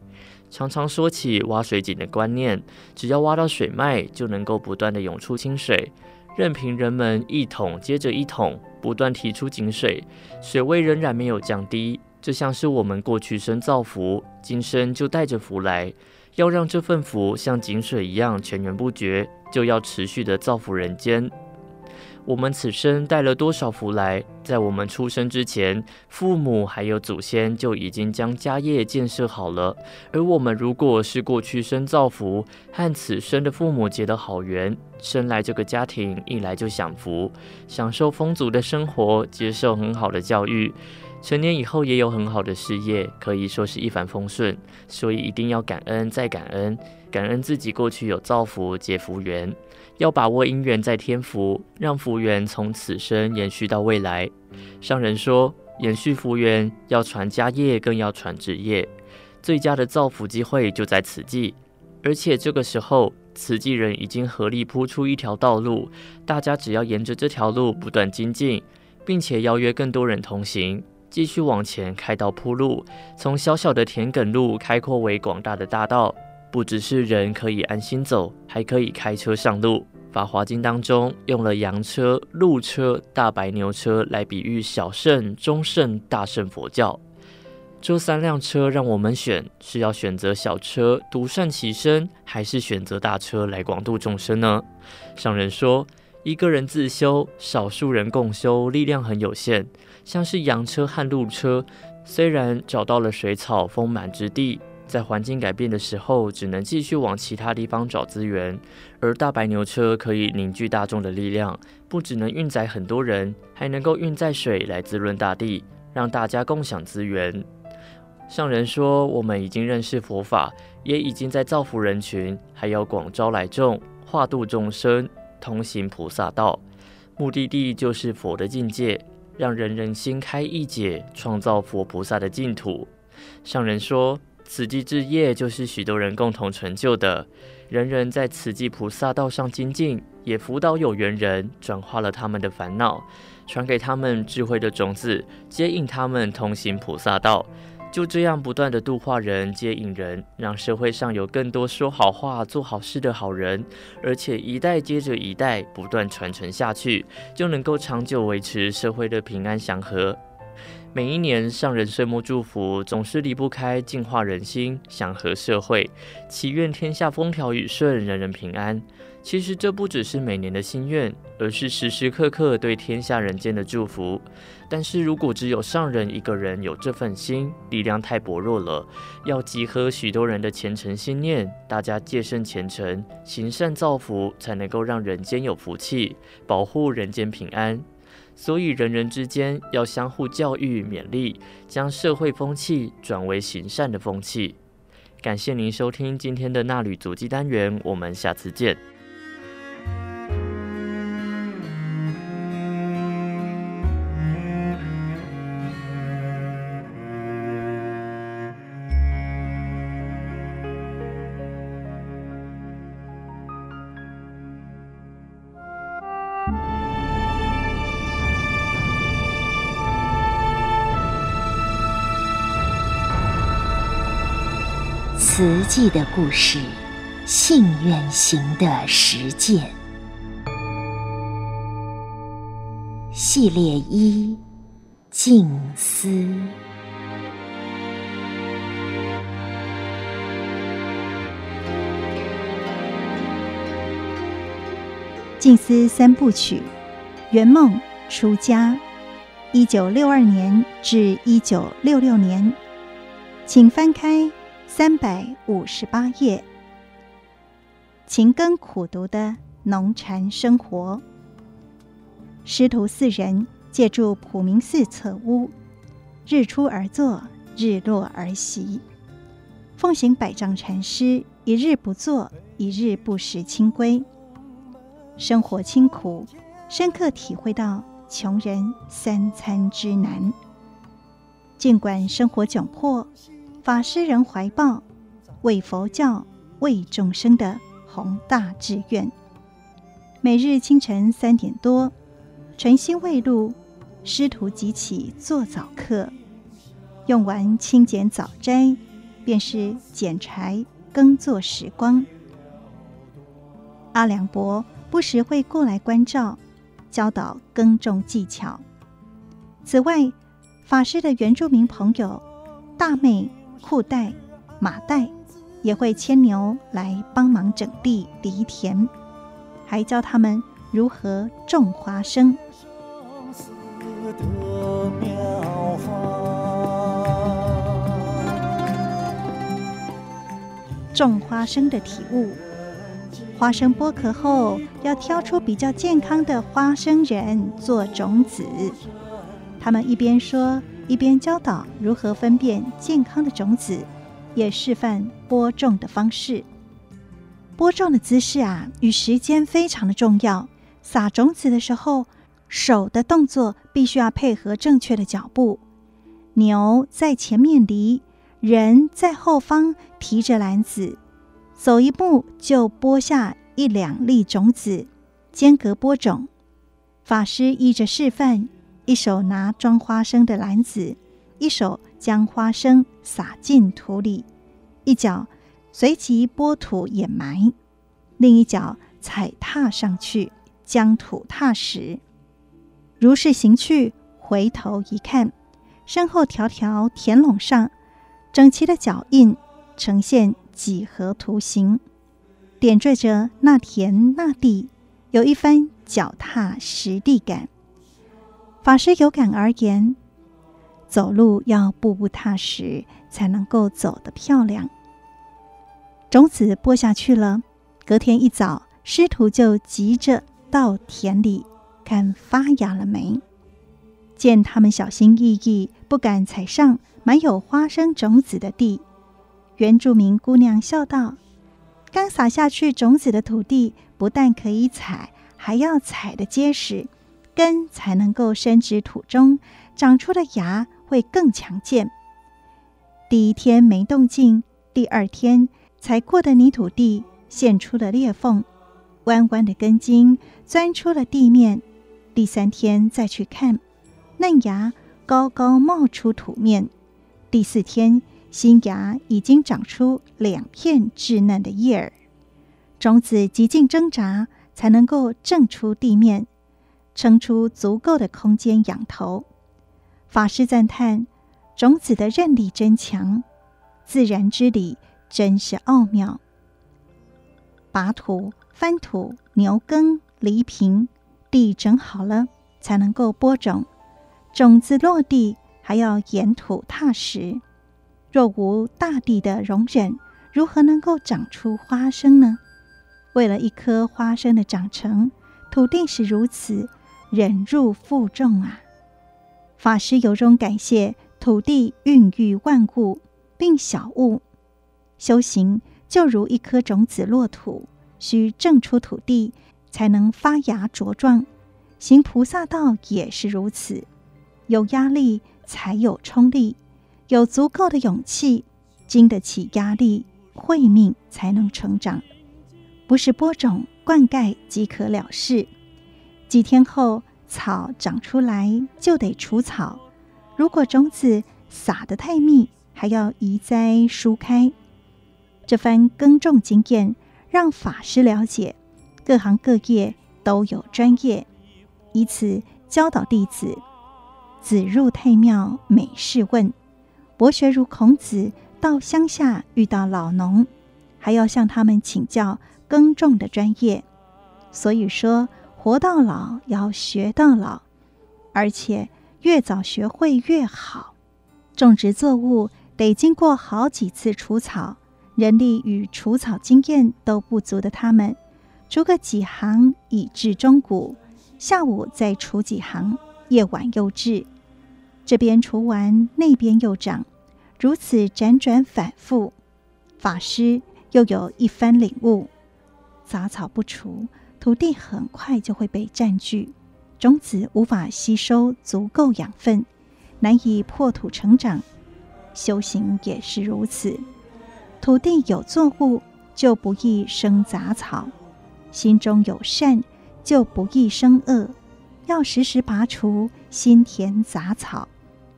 常常说起挖水井的观念，只要挖到水脉，就能够不断的涌出清水。任凭人们一桶接着一桶不断提出井水，水位仍然没有降低。就像是我们过去生造福，今生就带着福来。要让这份福像井水一样泉源不绝，就要持续的造福人间。我们此生带了多少福来？在我们出生之前，父母还有祖先就已经将家业建设好了。而我们如果是过去生造福，和此生的父母结的好缘，生来这个家庭一来就享福，享受丰足的生活，接受很好的教育，成年以后也有很好的事业，可以说是一帆风顺。所以一定要感恩再感恩，感恩自己过去有造福结福缘。要把握因缘在天福，让福缘从此生延续到未来。上人说，延续福缘要传家业，更要传职业。最佳的造福机会就在此际，而且这个时候，慈济人已经合力铺出一条道路，大家只要沿着这条路不断精进，并且邀约更多人同行，继续往前开道铺路，从小小的田埂路开阔为广大的大道。不只是人可以安心走，还可以开车上路。《法华经》当中用了羊车、鹿车、大白牛车来比喻小圣、中圣、大圣佛教。这三辆车让我们选，是要选择小车独善其身，还是选择大车来广度众生呢？上人说，一个人自修，少数人共修，力量很有限。像是羊车和鹿车，虽然找到了水草丰满之地。在环境改变的时候，只能继续往其他地方找资源，而大白牛车可以凝聚大众的力量，不只能运载很多人，还能够运载水来滋润大地，让大家共享资源。上人说，我们已经认识佛法，也已经在造福人群，还要广招来众，化度众生，通行菩萨道。目的地就是佛的境界，让人人心开意解，创造佛菩萨的净土。上人说。慈济志业就是许多人共同成就的，人人在慈济菩萨道上精进，也辅导有缘人，转化了他们的烦恼，传给他们智慧的种子，接引他们同行菩萨道。就这样不断的度化人，接引人，让社会上有更多说好话、做好事的好人，而且一代接着一代不断传承下去，就能够长久维持社会的平安祥和。每一年上人岁末祝福，总是离不开净化人心、祥和社会，祈愿天下风调雨顺、人人平安。其实这不只是每年的心愿，而是时时刻刻对天下人间的祝福。但是如果只有上人一个人有这份心，力量太薄弱了。要集合许多人的虔诚心念，大家戒慎虔诚，行善造福，才能够让人间有福气，保护人间平安。所以，人人之间要相互教育勉励，将社会风气转为行善的风气。感谢您收听今天的纳履足迹单元，我们下次见。慈济的故事，信愿行的实践系列一：静思。静思三部曲：圆梦、出家，一九六二年至一九六六年，请翻开。三百五十八页，勤耕苦读的农禅生活。师徒四人借住普明寺侧屋，日出而作，日落而息，奉行百丈禅师一日不做，一日不食清规。生活清苦，深刻体会到穷人三餐之难。尽管生活窘迫。法师人怀抱为佛教、为众生的宏大志愿，每日清晨三点多，晨星未露，师徒即起做早课，用完清简早斋，便是捡柴耕作时光。阿良伯不时会过来关照，教导耕种技巧。此外，法师的原住民朋友大妹。裤带、马带也会牵牛来帮忙整地犁田，还教他们如何种花生。种花生的体悟：花生剥壳后，要挑出比较健康的花生仁做种子。他们一边说，一边教导如何分辨健康的种子，也示范播种的方式。播种的姿势啊，与时间非常的重要。撒种子的时候，手的动作必须要配合正确的脚步。牛在前面犁，人在后方提着篮子，走一步就播下一两粒种子，间隔播种。法师依着示范。一手拿装花生的篮子，一手将花生撒进土里，一脚随即拨土掩埋，另一脚踩踏上去，将土踏实。如是行去，回头一看，身后条条田垄上整齐的脚印呈现几何图形，点缀着那田那地，有一番脚踏实地感。法师有感而言：“走路要步步踏实，才能够走得漂亮。”种子播下去了，隔天一早，师徒就急着到田里看发芽了没。见他们小心翼翼，不敢踩上满有花生种子的地，原住民姑娘笑道：“刚撒下去种子的土地，不但可以踩，还要踩得结实。”根才能够深植土中，长出的芽会更强健。第一天没动静，第二天踩过的泥土地现出了裂缝，弯弯的根茎钻出了地面。第三天再去看，嫩芽高高冒出土面。第四天，新芽已经长出两片稚嫩的叶儿，种子极尽挣扎才能够挣出地面。撑出足够的空间仰头，法师赞叹种子的韧力真强，自然之理真是奥妙。拔土、翻土、牛耕、犁平，地整好了才能够播种。种子落地还要掩土踏实，若无大地的容忍，如何能够长出花生呢？为了一颗花生的长成，土地是如此。忍辱负重啊！法师由衷感谢土地孕育万物，并晓悟修行就如一颗种子落土，需挣出土地才能发芽茁壮。行菩萨道也是如此，有压力才有冲力，有足够的勇气经得起压力，慧命才能成长。不是播种灌溉即可了事。几天后，草长出来就得除草。如果种子撒得太密，还要移栽疏开。这番耕种经验，让法师了解各行各业都有专业，以此教导弟子：子入太庙每事问。博学如孔子，到乡下遇到老农，还要向他们请教耕种的专业。所以说。活到老要学到老，而且越早学会越好。种植作物得经过好几次除草，人力与除草经验都不足的他们，除个几行以至中谷，下午再除几行，夜晚又至，这边除完那边又长，如此辗转反复。法师又有一番领悟：杂草不除。土地很快就会被占据，种子无法吸收足够养分，难以破土成长。修行也是如此，土地有作物，就不易生杂草；心中有善，就不易生恶。要时时拔除心田杂草，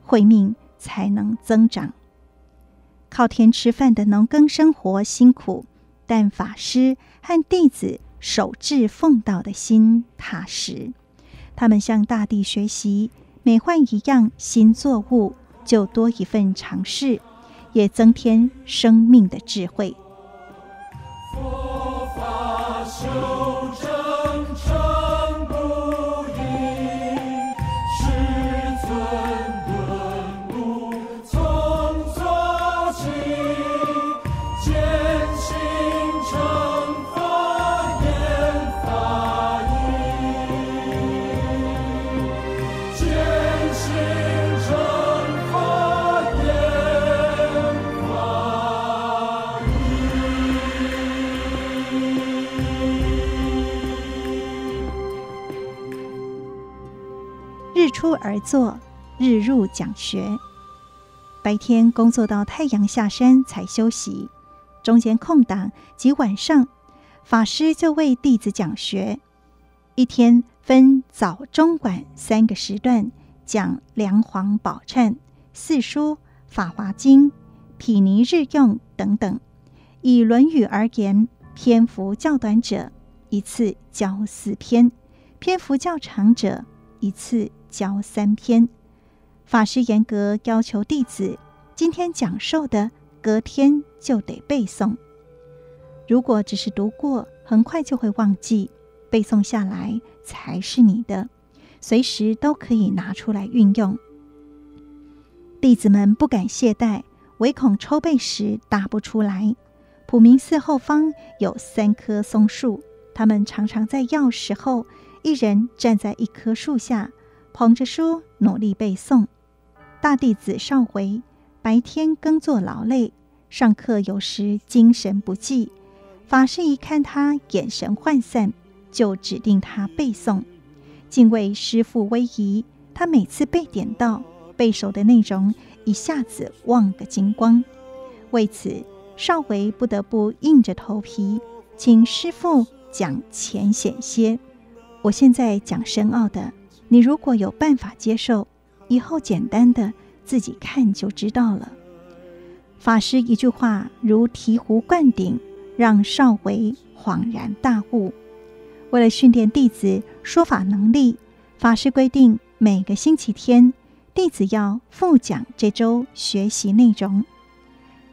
慧命才能增长。靠天吃饭的农耕生活辛苦，但法师和弟子。守志奉道的心踏实，他们向大地学习，每换一样新作物，就多一份尝试，也增添生命的智慧。佛法修出而坐，日入讲学。白天工作到太阳下山才休息，中间空档及晚上，法师就为弟子讲学。一天分早、中、晚三个时段讲《梁皇宝忏》《四书》《法华经》《毗尼日用》等等。以《论语》而言，篇幅较短者一次教四篇，篇幅较长者一次教三篇。法师严格要求弟子，今天讲授的，隔天就得背诵。如果只是读过，很快就会忘记；背诵下来才是你的，随时都可以拿出来运用。弟子们不敢懈怠，唯恐抽背时答不出来。普明寺后方有三棵松树，他们常常在要时候，一人站在一棵树下，捧着书努力背诵。大弟子少维白天耕作劳累，上课有时精神不济。法师一看他眼神涣散，就指定他背诵。敬畏师父威仪，他每次被点到背熟的内容，一下子忘个精光。为此，少维不得不硬着头皮，请师父讲浅显些。我现在讲深奥的，你如果有办法接受。以后简单的自己看就知道了。法师一句话如醍醐灌顶，让少维恍然大悟。为了训练弟子说法能力，法师规定每个星期天弟子要复讲这周学习内容。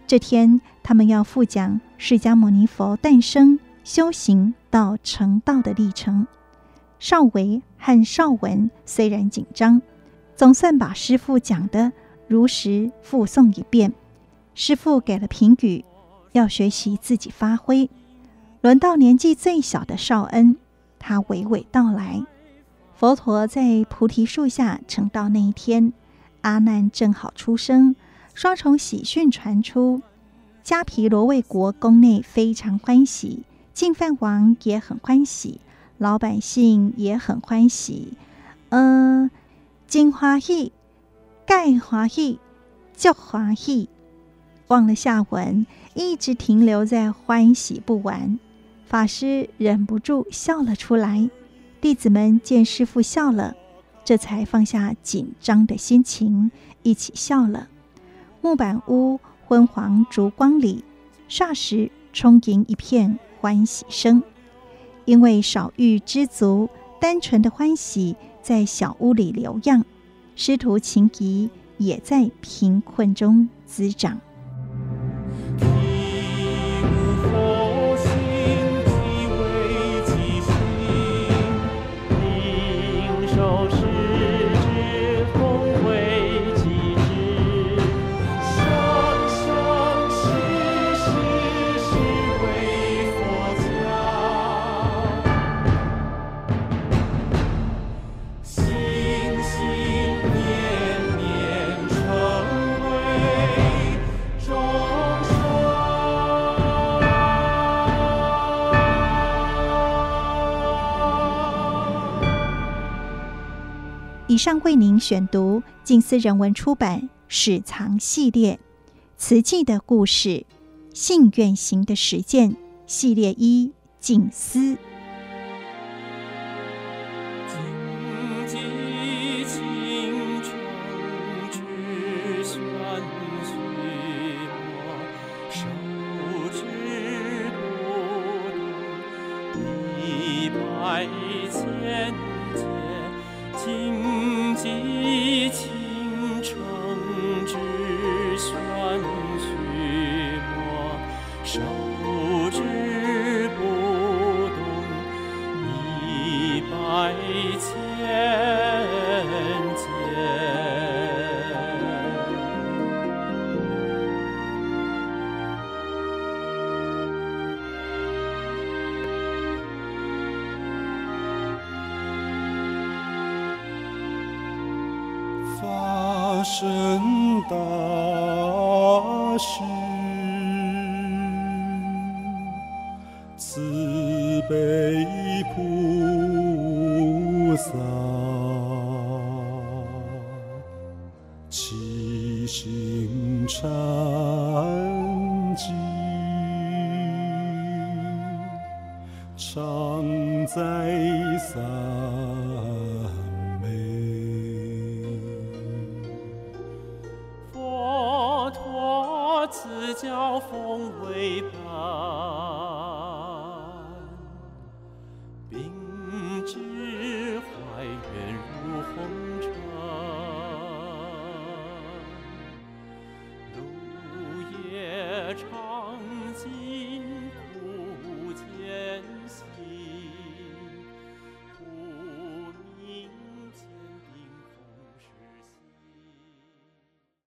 这天他们要复讲释迦牟尼佛诞生、修行到成道的历程。少维和少文虽然紧张。总算把师父讲的如实复诵一遍，师父给了评语，要学习自己发挥。轮到年纪最小的少恩，他娓娓道来：佛陀在菩提树下成道那一天，阿难正好出生，双重喜讯传出，迦毗罗卫国宫内非常欢喜，净饭王也很欢喜，老百姓也很欢喜。嗯、呃。真欢喜，介欢喜，足欢喜。忘了下文，一直停留在欢喜不完。法师忍不住笑了出来，弟子们见师父笑了，这才放下紧张的心情，一起笑了。木板屋昏黄烛光里，霎时充盈一片欢喜声。因为少欲知足，单纯的欢喜。在小屋里留样，师徒情谊也在贫困中滋长。上为您选读静思人文出版《史藏系列》慈济的故事，信愿行的实践系列一静思。